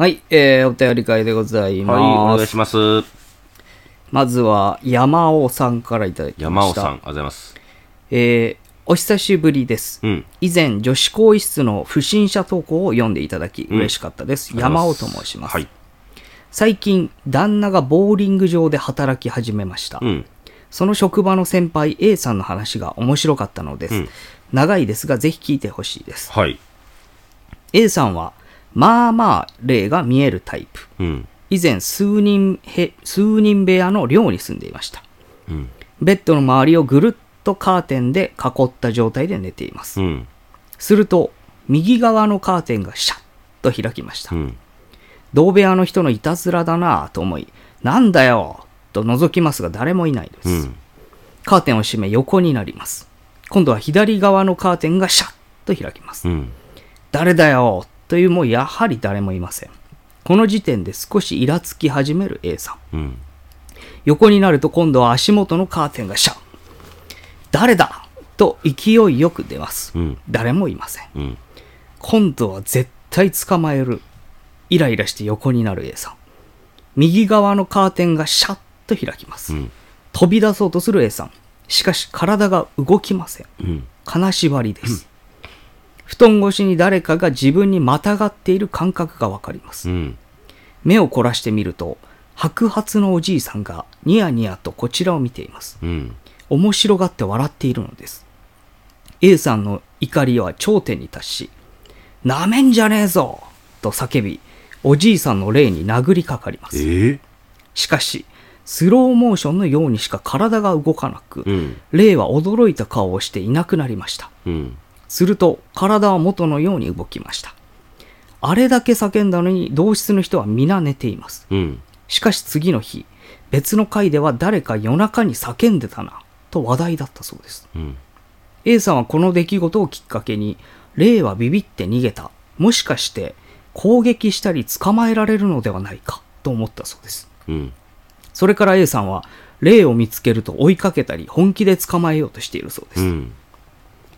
はい、えー、お便り会でございます。はい、お願いします。まずは、山尾さんからいただきました。山尾さん、ありがとうございます。えー、お久しぶりです。うん。以前、女子更衣室の不審者投稿を読んでいただき、ん嬉しかったです。ありが山尾と申します。はい。最近、旦那がボーリング場で働き始めました。うん。その職場の先輩 A さんの話が面白かったのです。うん長いですが、ぜひ聞いてほしいです。はい。A さんは、まあまあ霊が見えるタイプ。うん。以前数人へ、数人部屋の寮に住んでいました。うん。ベッドの周りをぐるっとカーテンで囲った状態で寝ています。うん。すると、右側のカーテンがシャッと開きましたう。ん。同部屋の人のいたずらだなぁと思い、なんだよと覗きますが誰もいないです。うん。カーテンを閉め横になります。今度は左側のカーテンがシャッと開きます。うん。誰だよというもやはり誰もいません。この時点で少しイラつき始める A さん。うん。横になると今度は足元のカーテンがシャッ。誰だ？と勢いよく出ます。うん。誰もいません。うん。今度は絶対捕まえる。イライラして横になる A さん。右側のカーテンがシャッと開きます。うん。飛び出そうとする A さん。しかし体が動きません。金縛りです。布団越しに誰かが自分にまたがっている感覚がわかります。うん。目を凝らしてみると、白髪のおじいさんがニヤニヤとこちらを見ています。うん。面白がって笑っているのです。A さんの怒りは頂点に達し、なめんじゃねえぞと叫び、おじいさんの霊に殴りかかります。ええしかし、スローモーションのようにしか体が動かなく、うん。霊は驚いた顔をしていなくなりました。うん。すると、体は元のように動きました。あれだけ叫んだのに、同室の人は皆寝ています。うん。しかし次の日、別の階では誰か夜中に叫んでたな、と話題だったそうです。うん。A さんはこの出来事をきっかけに、霊はビビって逃げた。もしかして、攻撃したり捕まえられるのではないか、と思ったそうです。うん。それから A さんは、霊を見つけると追いかけたり、本気で捕まえようとしているそうです。うん。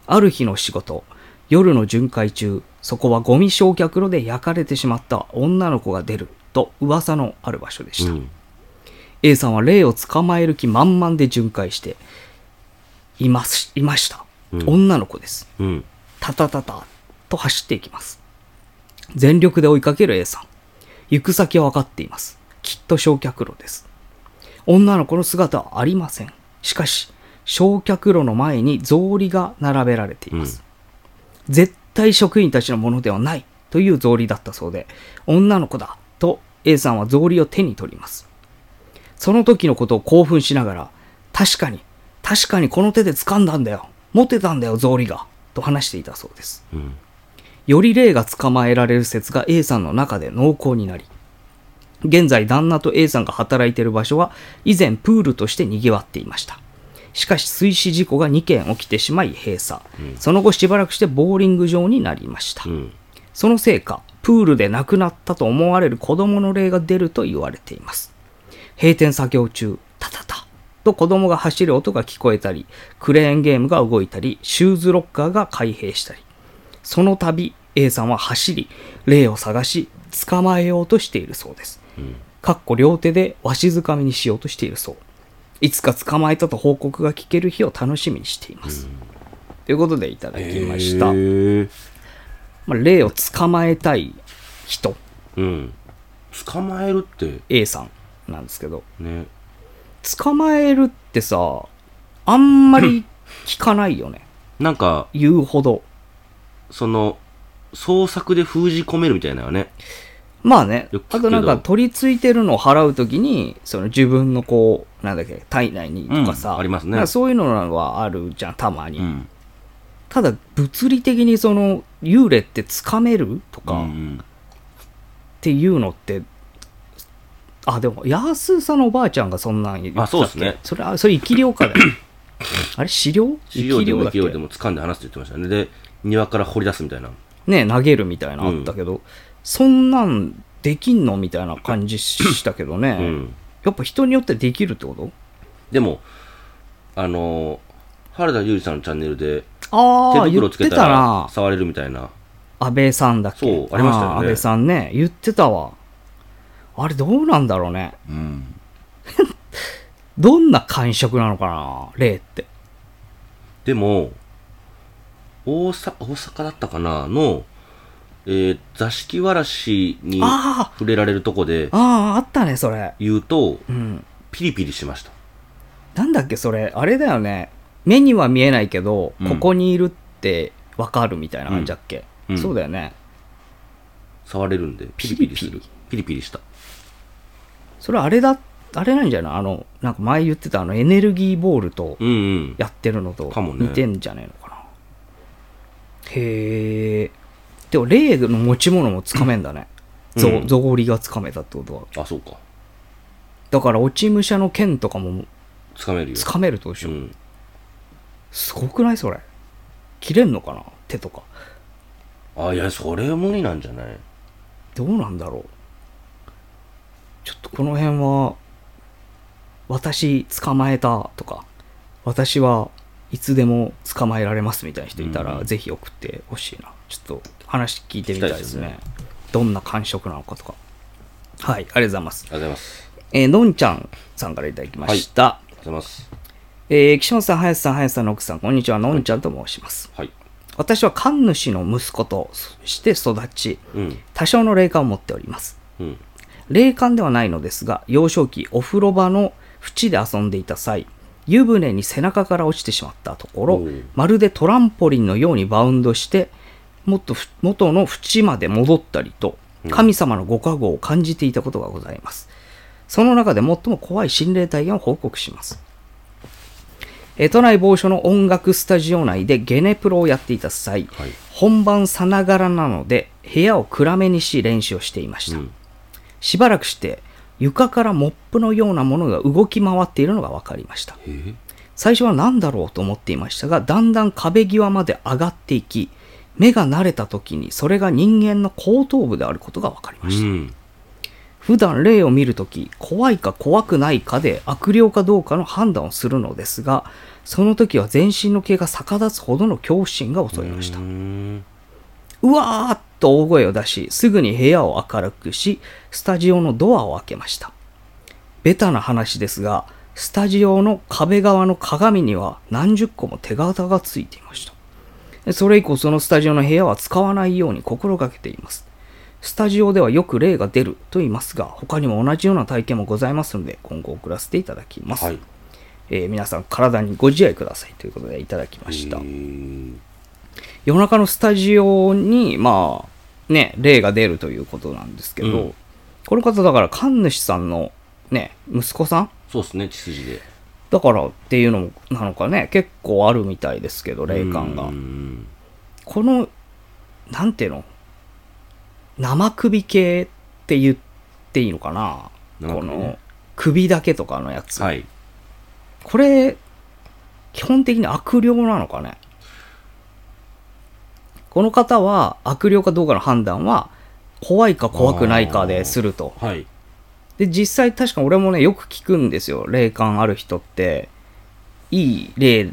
ある日の仕事、夜の巡回中、そこはゴミ焼却炉で焼かれてしまった女の子が出ると噂のある場所でした。うん。A さんは霊を捕まえる気満々で巡回して、います、いました。うん女の子です。うん。タタタタと走っていきます。全力で追いかける A さん。行く先は分かっています。きっと焼却炉です。女の子の姿はありません。しかし、焼却炉の前に草履が並べられています。絶対職員たちのものではないという草履だったそうで、女の子だと A さんは草履を手に取ります。その時のことを興奮しながら、確かに、確かにこの手で掴んだんだよ。持ってたんだよ、草履が。と話していたそうです。うん。より霊が捕まえられる説が A さんの中で濃厚になり、現在旦那と A さんが働いている場所は以前プールとして賑わっていました。しかし水死事故が2件起きてしまい閉鎖。その後しばらくしてボーリング場になりました。うん。そのせいか、プールで亡くなったと思われる子供の霊が出ると言われています。閉店作業中、タタタと子供が走る音が聞こえたり、クレーンゲームが動いたり、シューズロッカーが開閉したり。その度、A さんは走り、霊を探し、捕まえようとしているそうです。かっこ両手でわしづかみにしようとしているそう。いつか捕まえたと報告が聞ける日を楽しみにしています。ということでいただきました。まあ、霊を捕まえたい人、うん。捕まえるって A さんなんですけど、ね。捕まえるってさ、あんまり聞かないよね。なんか、言うほど。その、創作で封じ込めるみたいなのはね。まあねあとなんか取り付いてるのを払うときに、その自分のこう、なんだっけ、体内にとかさ、うんありますねそういうのはあるじゃん、たまに。うん。ただ、物理的にその、幽霊ってつかめるとか、っうんていうのって、あ、でも、安さんのおばあちゃんがそんなん言ってたっけ？あそうですねそれ、あそれ生き量かだよ。あれ、資料資料でもだっけ？勢いでも掴んで離すって言ってましたね。で、庭から掘り出すみたいな。ね、投げるみたいなのあったけど、そんなんできんの？みたいな感じしたけどね、うん。やっぱ人によってできるってこと？でも、あのー原田裕二さんのチャンネルで、手袋つけたら。触れるみたいな。安倍さんだっけ？そうありましたよねー安倍さんね、言ってたわ。あれどうなんだろうね。うん。どんな感触なのかな、霊って。でも、大阪、大阪だったかな？の、えー座敷わらしにあ触れられるとこでああ、あったね、それ。言うと、うん。ピリピリしました。なんだっけ、それ。あれだよね。目には見えないけど、うんここにいるってわかるみたいな感じだっけ？うんそうだよね。触れるんで、ピリピリする。ピリピリした。それあれだ、あれなんじゃない？あの、なんか前言ってたあのエネルギーボールとうんうん。やってるのと似てんじゃねえのかな。へえ。でも、霊の持ち物もつかめんだね。ぞうん草履がつかめたってことは。あ、そうか。だから、落ち武者の剣とかもつかめるよ。つかめるとでしょ。うん。すごくないそれ？切れんのかな？手とか。あ、いや、それ無理なんじゃない？どうなんだろう。ちょっとこの辺は、私捕まえたとか、私はいつでも捕まえられますみたいな人いたら、うんぜひ送ってほしいな。ちょっと話聞いてみたいですね。すどんな感触なのかとか。はい、ありがとうございます。ありがとうございます。えーのんちゃんさんからいただきました。ありがとうございます。えー岸本さん、林さん、林さんの奥さん、こんにちは、のんちゃんと申します。はい。私は神主の息子として育ち、うん。多少の霊感を持っております。うん。霊感ではないのですが、幼少期お風呂場の縁で遊んでいた際、湯船に背中から落ちてしまったところまるでトランポリンのようにバウンドして、もっとふ元の縁まで戻ったりと、神様のご加護を感じていたことがございます。その中で最も怖い心霊体験を報告します。えー都内某所の音楽スタジオ内でゲネプロをやっていた際、はい本番さながらなので部屋を暗めにし練習をしていました。うん。しばらくして床からモップのようなものが動き回っているのが分かりました最初は何だろうと思っていましたがだんだん壁際まで上がっていき目が慣れた時にそれが人間の後頭部であることが分かりました、うん。普段霊を見るとき怖いか怖くないかで悪霊かどうかの判断をするのですがその時は全身の毛が逆立つほどの恐怖心が襲いましたうーん。うわーっと大声を出し、すぐに部屋を明るくし、スタジオのドアを開けました。ベタな話ですが、スタジオの壁側の鏡には何十個も手形がついていました。それ以降、そのスタジオの部屋は使わないように心がけています。スタジオではよく霊が出ると言いますが、他にも同じような体験もございますので、今後送らせていただきます。はい。えー皆さん、体にご自愛くださいということでいただきました。夜中のスタジオに、まあ、ね、霊が出るということなんですけど、うんこの方だから神主さんのね、息子さん？そうですね、血筋で。だからっていうのもなのかね、結構あるみたいですけど、霊感がう。んこの、なんていうの？生首系って言っていいのかな？ねこの、首だけとかのやつ。はい。これ、基本的に悪霊なのかね？この方は悪霊かどうかの判断は怖いか怖くないかですると。はい。で、実際確か俺もね、よく聞くんですよ。霊感ある人って、いい霊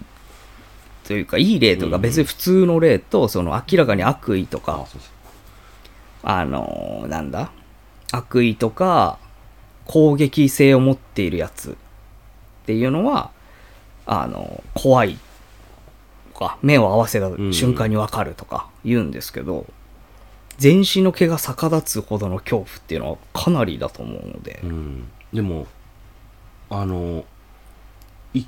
というか、いい霊とかうん。別に普通の霊と、その明らかに悪意とあか、あのーなんだ？悪意とか攻撃性を持っているやつ。っていうのはあの怖いとか目を合わせた瞬間にわかるとか言うんですけど、全身の毛が逆立つほどの恐怖っていうのはかなりだと思うので、うん。でも、あの、い、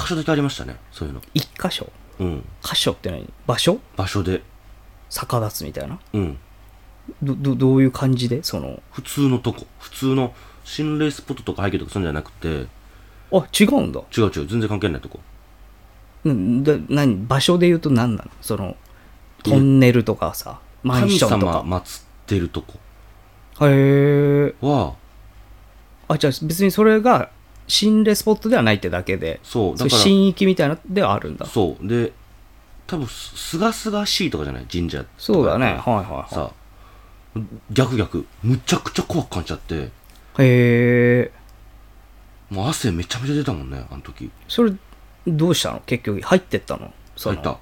箇所だけありましたね、そういうの。一箇所？うん。箇所って何？場所？場所で。逆立つみたいな？うん。どどどういう感じで？その。普通のとこ。普通の心霊スポットとか背景とかそういうんじゃなくて、あ違うんだ。違う違う、全然関係ないとこ。うんだ何？場所で言うと何なの？そのトンネルとかさマン神ションとか。様祀ってるとこ。へえは、あじゃあ別にそれが心霊スポットではないってだけでそう、だから、神域みたいなのではあるんだそう。で、多分す、すがすがしいとかじゃない？神社そうだねはいはいはさ、逆逆、むちゃくちゃ怖く感じちゃって、いへえもう汗めちゃめちゃ出たもんね、あの時。それどうしたの？結局入ってったの？入った。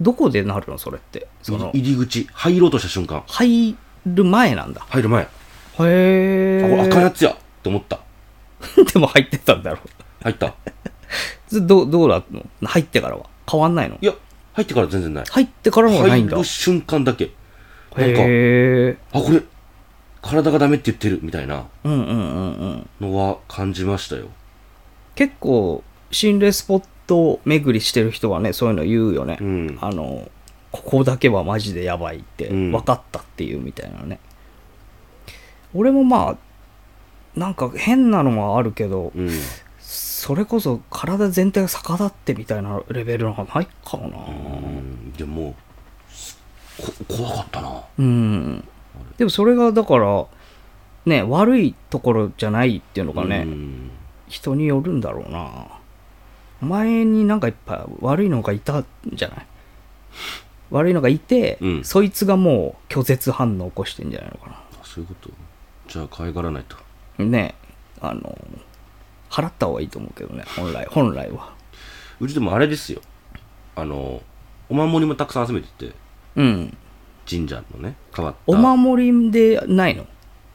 どこでなるのそれって？その、入り口、入ろうとした瞬間、入る前なんだ。入る前、あ、こへれ赤いやえ。つやって思った。でも入ってたんだろ入った？う。どう、どうだの？入ってからは？変わんないの？いや、入ってから全然ない。入ってからのがないんだ。入る瞬間だけ。なんか。あ、これ、体がダメって言ってるみたいなうんうんうんうん。のは感じましたよ。結構、心霊スポット巡りしてる人はね、そういうの言うよね。うん。あの、ここだけはマジでやばいって、うん分かったっていうみたいなね。俺もまあ、なんか変なのはあるけど、うん。それこそ体全体が逆立ってみたいなレベルなんかないかもな。うん。でも、怖かったな。うん。でもそれがだから、ね、悪いところじゃないっていうのがね、うん人によるんだろうな。前になんかいっぱい悪いのがいたんじゃない？悪いのがいて、うんそいつがもう拒絶反応を起こしてんじゃないのかあそういうこと？じゃあ、可愛がらないと。な。ねあの、払った方がいいと思うけどね、本来、本来は。うちでもあれですよ。あの、お守りもたくさん集めてて、うん。神社のね、変わった。お守りでないの？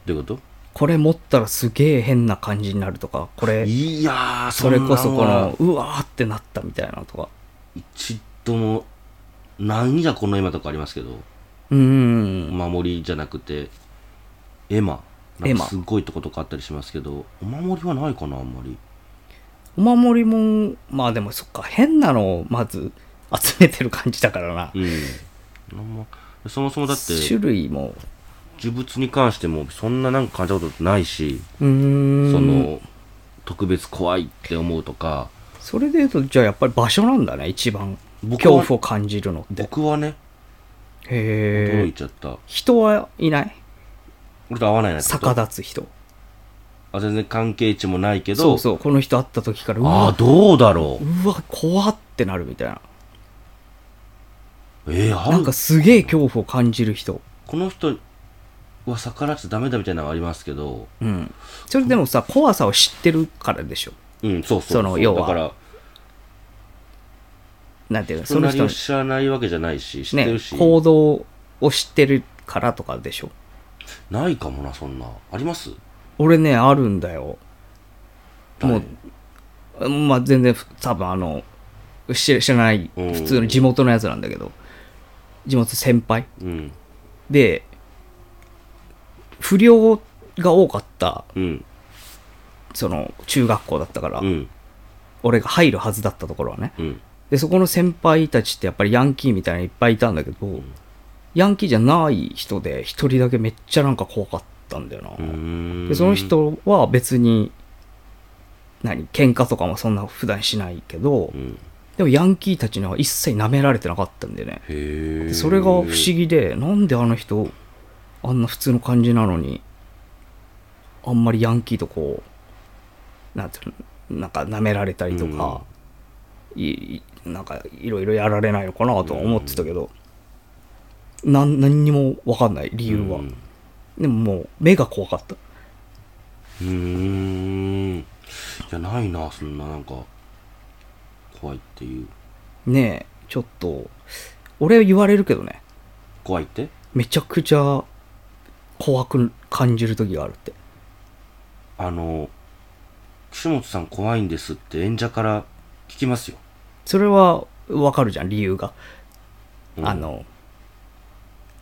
どういうここれ持ったらすげえ変な感じになるとか、ことれ、いやー、それこそこの、うわーってなったみたいなのとか。一度も、何やこの絵馬とかありますけど、うーん。お守りじゃなくて、絵馬。なん絵馬かすごいとことかあったりしますけど、お守りはないかな、あんまり。お守りも、まあでもそっか、変なのをまず集めてる感じだからな。うん。まそもそもだって、種類も、呪物に関してもそんななんか感じたことないし。その、特別怖いって思うとか、それで言うと、じゃあやっぱり場所なんだね、一番。恐怖を感じるのって。僕はね、驚へえ。いちゃった。人はいない？俺と合わないなってこと？逆立つ人。あ全然関係値もないけど、そうそう、この人会った時から、うああ、わ、どうだろう？うわ、怖ってなるみたいな。えー、なんかすげえ恐怖を感じる人。この人は逆らっちゃダメだみたいなのはありますけど、うん。それでもさ、怖さを知ってるからでしょ。うん、そうそうその要はだから、なんていうの、そなりその人のを知らないわけじゃないし、知ってねるし、、行動を知ってるからとかでしょ。ないかもな、そんな。あります？俺ね、あるんだよ。も誰う、まあ全然、多分あの、知知らない、うん。普通の地元のやつなんだけど、地元先輩。うん、で、不良が多かった、うん、その、中学校だったから、うん、俺が入るはずだったところはね。うん。で、そこの先輩たちってやっぱりヤンキーみたいなのいっぱいいたんだけど、ヤンキーじゃない人で、一人だけめっちゃなんか怖かったんだよな。で、その、人は別に、何、喧嘩とかもそんな普段しないけどう、ん、でもヤンキーたちには一切舐められてなかったんでね。へえ。でそれが不思議で、なんであの人、あんな普通の感じなのに、あんまりヤンキーとこう、なんていうの、なんか舐められたりとか、いいなんかいろいろやられないのかなとは思ってたけど、なん何にもわかんない理由は。うんでももう目が怖かった。うーん。いや、ないな、そんな、なんか、怖いっていう。ねえ、ちょっと、俺は言われるけどね、怖いって？めちゃくちゃ怖く感じる時があるって。あの、岸本さん怖いんですって演者から聞きますよ。それはわかるじゃん、理由が。うんあの、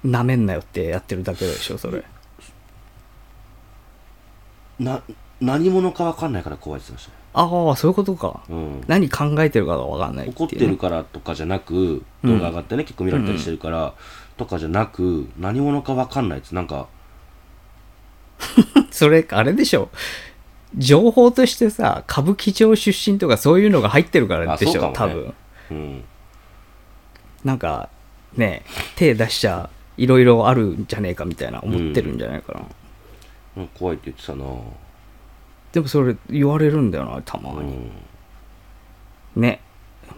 なめんなよってやってるだけでしょ、それ。な、何者か分かんないから怖いって言ってましああ、そういうことか。うん。何考えてるかがわかんない怒ってるからとかじゃなく、動画上がってね、結構見られたりしてるから、とかじゃなく、何者か分かんないです。なんか、それ、あれでしょ。情報としてさ、歌舞伎町出身とかそういうのが入ってるからでしょ、ね多分。うん。なんか、ね、手出しちゃいろいろあるんじゃねえかみたいな思ってるんじゃないかな。うん怖いって言ってたなでもそれ言われるんだよな、たまうに。ん。ね。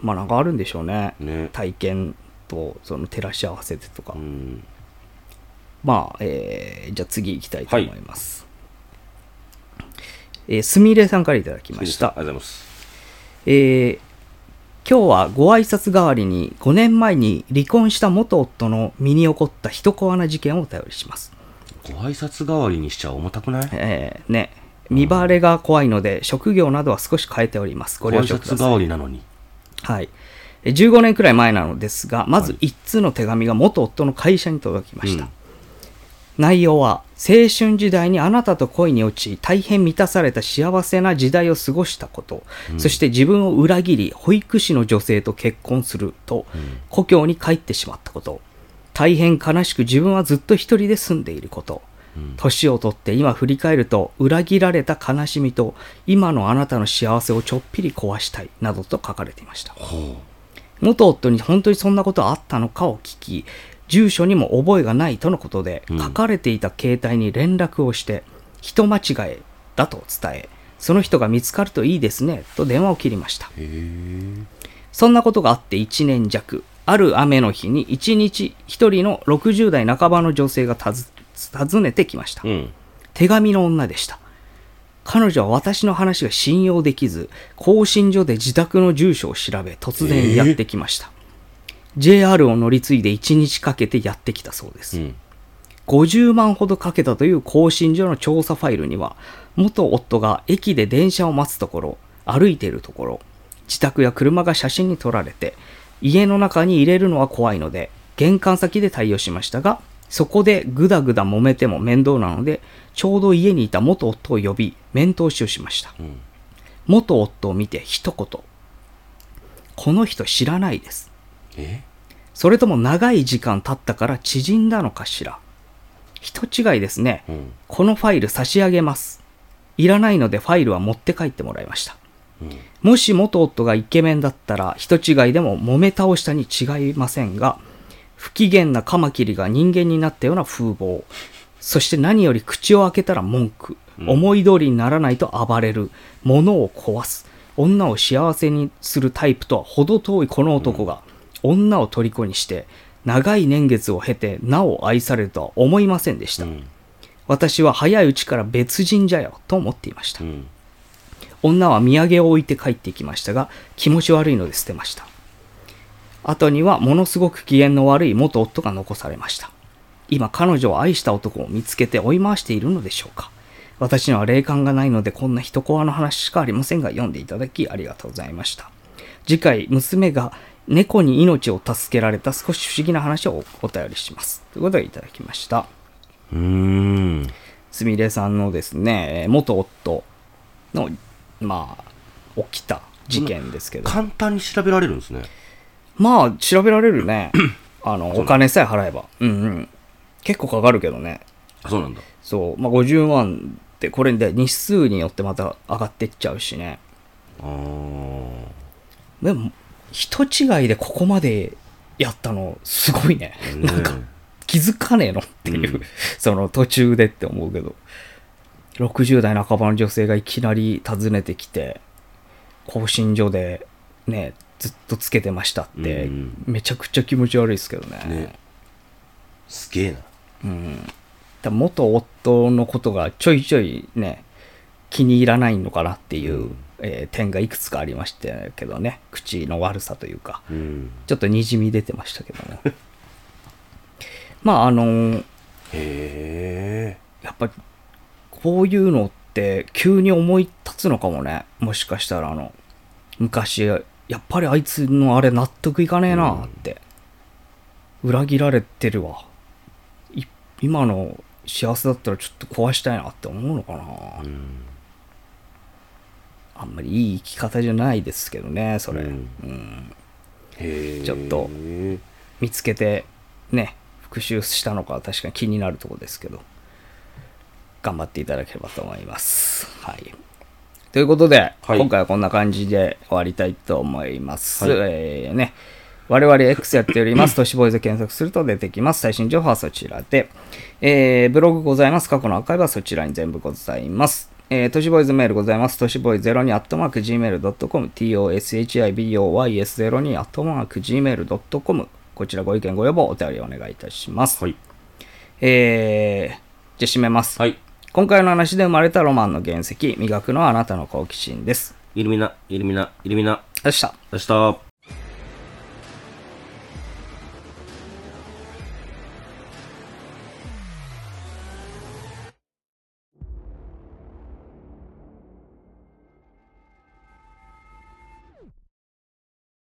まあなんかあるんでしょうね。ね。体験とその照らし合わせてとか。うん。まあ、えー、じゃあ次行きたいと思います。えーすみれさんからいただきましたありがとう。ございます。えー、今日はご挨拶代わりに5年前に離婚した元夫の身に起こった一コアな事件をお便りします。ご挨拶代わりにしちゃ重たくない？えー、ね。見バレが怖いので、職業などは少し変えております。ご了承ください拶代。わりなのに。はい。え15年くらい前なのですが、まず1通の手紙が元夫の会社に届きました。うん内容は、青春時代にあなたと恋に落ち、大変満たされた幸せな時代を過ごしたこと、そして自分を裏切り、保育士の女性と結婚すると、故郷に帰ってしまったこと、大変悲しく自分はずっと一人で住んでいること、年を取って今振り返ると、裏切られた悲しみと、今のあなたの幸せをちょっぴり壊したい、などと書かれていました。ほ元夫に本当にそんなことあったのかを聞き、住所にも覚えがないとのことで、うん書かれていた携帯に連絡をして、人間違いだと伝え、その人が見つかるといいですね、と電話を切りました。そんなことがあって1年弱、ある雨の日に1日1人の60代半ばの女性が訪訪ねてきました。うん。手紙の女でした。彼女は私の話が信用できず、更新所で自宅の住所を調べ、突然やってきました。JR を乗り継いで1日かけてやってきたそうです。うん。50万ほどかけたという更新所の調査ファイルには、元夫が駅で電車を待つところ、歩いているところ、自宅や車が写真に撮られて、家の中に入れるのは怖いので、玄関先で対応しましたが、そこでぐだぐだ揉めても面倒なので、ちょうど家にいた元夫を呼び、面通しをしました。うん。元夫を見て一言。この人知らないです。え？それとも長い時間経ったから縮んだのかしら？人違いですね。うん。このファイル差し上げます。いらないのでファイルは持って帰ってもらいました。うん。もし元夫がイケメンだったら人違いでも揉め倒したに違いませんが、不機嫌なカマキリが人間になったような風貌。そして何より口を開けたら文句。思い通りにならないと暴れる。物を壊す。女を幸せにするタイプとは程遠いこの男が、女を虜にして、長い年月を経てなお愛されるとは思いませんでした。うん。私は早いうちから別人じゃよと思っていましたう。ん。女は土産を置いて帰ってきましたが、気持ち悪いので捨てました。後にはものすごく機嫌の悪い元夫が残されました。今彼女を愛した男を見つけて追い回しているのでしょうか。私には霊感がないのでこんな一コアの話しかありませんが読んでいただきありがとうございました。次回、娘が猫に命を助けられた少し不思議な話をお便りします。ということでいただきました。うーん。すみれさんのですね、えー元夫の、まあ、起きた事件ですけど、簡単に調べられるんですね。まあ、調べられるね。あの、お金さえ払えば。うんうん。結構かかるけどね。あ、そうなんだ。そう、まあ、50万って、これで日数によってまた上がってっちゃうしね。あー。でも、人違いでここまでやったの、すごいね。なんか、気づかねえのっていう、うん。その途中でって思うけど、60代半ばの女性がいきなり訪ねてきて、更新所でね、ずっとつけてましたって、うん。めちゃくちゃ気持ち悪いですけどね。ね。すげえな。多分元夫のことがちょいちょいね、気に入らないのかなっていう、うんえー点がいくつかありましたけどね、口の悪さというか。うん。ちょっとにじみ出てましたけども。まあ、あのーへえ。やっぱ、こういうのって急に思い立つのかもね。もしかしたら、あの、昔、やっぱりあいつのあれ納得いかねえなって。裏切られてるわ。い今の幸せだったらちょっと壊したいなって思うのかな。うん。あんまりいい生き方じゃないですけどね、それ。うんうん。ちょっと見つけてね復習したのか確かに気になるところですけど頑張っていただければと思いますはいということで、はい今回はこんな感じで終わりたいと思います、はいえーね我々 X やっております。都市ボーイズ検索すると出てきます。最新情報はそちらで。えーブログございます。過去のアーカイブはそちらに全部ございます。えー、都市ボーイズメールございます。都市ボーイ02アットマーク Gmail.com、toshiboys02 アットマーク Gmail.com、こちらご意見ご要望お便りお願いいたします。はい。えー、じゃあ締めます。はい。今回の話で生まれたロマンの原石、磨くのはあなたの好奇心です。イルミナ、イルミナ、イルミナ。よっしゃ。明日。